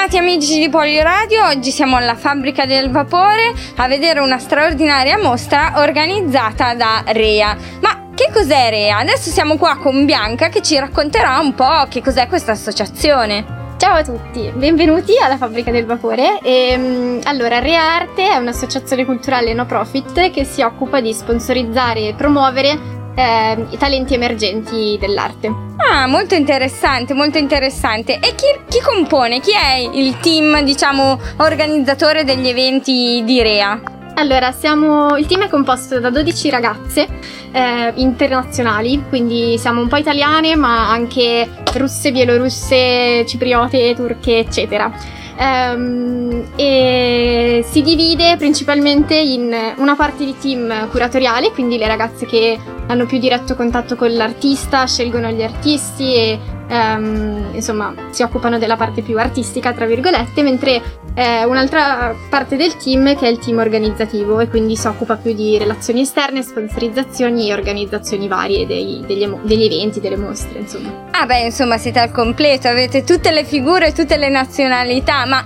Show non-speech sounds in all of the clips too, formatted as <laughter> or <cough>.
Bentornati amici di Poliradio, oggi siamo alla Fabbrica del Vapore a vedere una straordinaria mostra organizzata da Rea. Ma che cos'è Rea? Adesso siamo qua con Bianca che ci racconterà un po' che cos'è questa associazione. Ciao a tutti, benvenuti alla Fabbrica del Vapore. E, um, allora, Rea Arte è un'associazione culturale no profit che si occupa di sponsorizzare e promuovere eh, i talenti emergenti dell'arte. Ah, molto interessante, molto interessante. E chi, chi, compone? Chi è il team, diciamo, organizzatore degli eventi di Rea? Allora, siamo, il team è composto da 12 ragazze eh, internazionali, quindi siamo un po' italiane, ma anche russe, bielorusse, cipriote, turche, eccetera. Um, e si divide principalmente in una parte di team curatoriale, quindi le ragazze che hanno più diretto contatto con l'artista, scelgono gli artisti e um, insomma si occupano della parte più artistica, tra virgolette, mentre eh, un'altra parte del team che è il team organizzativo e quindi si occupa più di relazioni esterne, sponsorizzazioni e organizzazioni varie dei, degli, degli, eventi, delle mostre, insomma. Ah beh, insomma siete al completo, avete tutte le figure, tutte le nazionalità, ma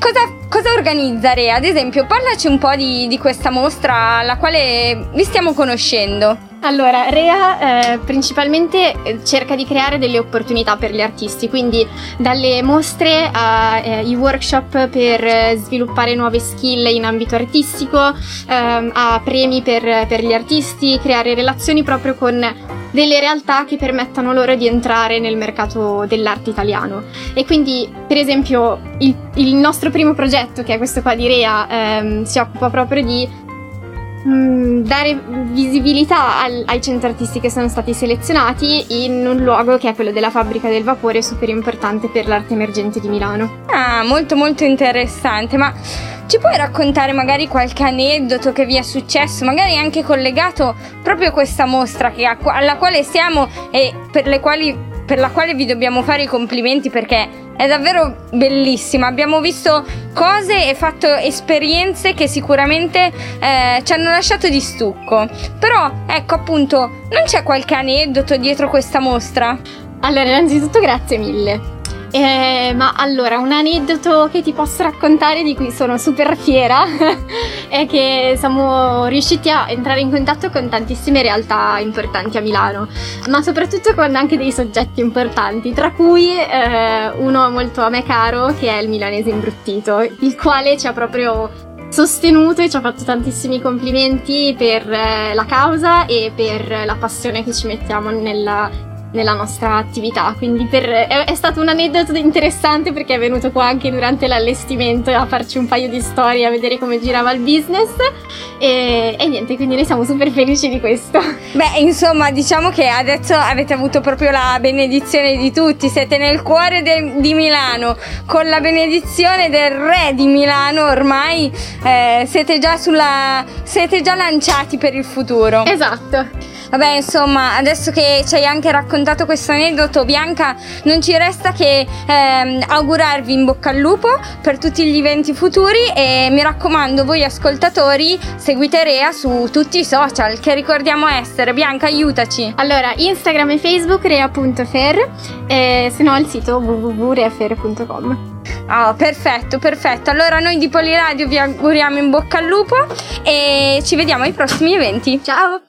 cosa, cosa organizza Re? Ad esempio, parlaci un po' di, di questa mostra alla quale vi stiamo conoscendo. Allora, Rea eh, principalmente eh, cerca di creare delle opportunità per gli artisti, quindi dalle mostre ai eh, workshop per eh, sviluppare nuove skill in ambito artistico, ehm, a premi per, per gli artisti, creare relazioni proprio con delle realtà che permettano loro di entrare nel mercato dell'arte italiano. E quindi, per esempio, il, il nostro primo progetto, che è questo qua di Rea, ehm, si occupa proprio di Mm, dare visibilità al, ai centri artisti che sono stati selezionati in un luogo che è quello della fabbrica del vapore, super importante per l'arte emergente di Milano. Ah, molto molto interessante, ma ci puoi raccontare magari qualche aneddoto che vi è successo, magari anche collegato proprio a questa mostra che, alla quale siamo e per, quali, per la quale vi dobbiamo fare i complimenti perché è davvero bellissima. Abbiamo visto cose e fatto esperienze che sicuramente eh, ci hanno lasciato di stucco. Però, ecco appunto, non c'è qualche aneddoto dietro questa mostra? Allora, innanzitutto grazie mille. Eh, ma allora, un aneddoto che ti posso raccontare di cui sono super fiera <laughs> è che siamo riusciti a entrare in contatto con tantissime realtà importanti a Milano, ma soprattutto con anche dei soggetti importanti, tra cui eh, uno molto a me caro che è il milanese imbruttito, il quale ci ha proprio sostenuto e ci ha fatto tantissimi complimenti per eh, la causa e per la passione che ci mettiamo nella nella nostra attività. Quindi per, è, è, stato un aneddoto interessante perché è venuto qua anche durante l'allestimento a farci un paio di storie, a vedere come girava il business. E, e niente, quindi noi siamo super felici di questo. Beh, insomma, diciamo che adesso avete avuto proprio la benedizione di tutti, siete nel cuore de, di Milano, con la benedizione del re di Milano ormai eh, siete già sulla. siete già lanciati per il futuro. Esatto. Vabbè, insomma, adesso che ci hai anche raccontato questo aneddoto, Bianca, non ci resta che ehm, augurarvi in bocca al lupo per tutti gli eventi futuri e mi raccomando, voi ascoltatori, seguite Rea su tutti i social che ricordiamo essere. Bianca, aiutaci. Allora, Instagram e Facebook rea.fer e se no al sito www.reafer.com. Oh, perfetto, perfetto. Allora noi di Poliradio vi auguriamo in bocca al lupo e ci vediamo ai prossimi eventi. Ciao!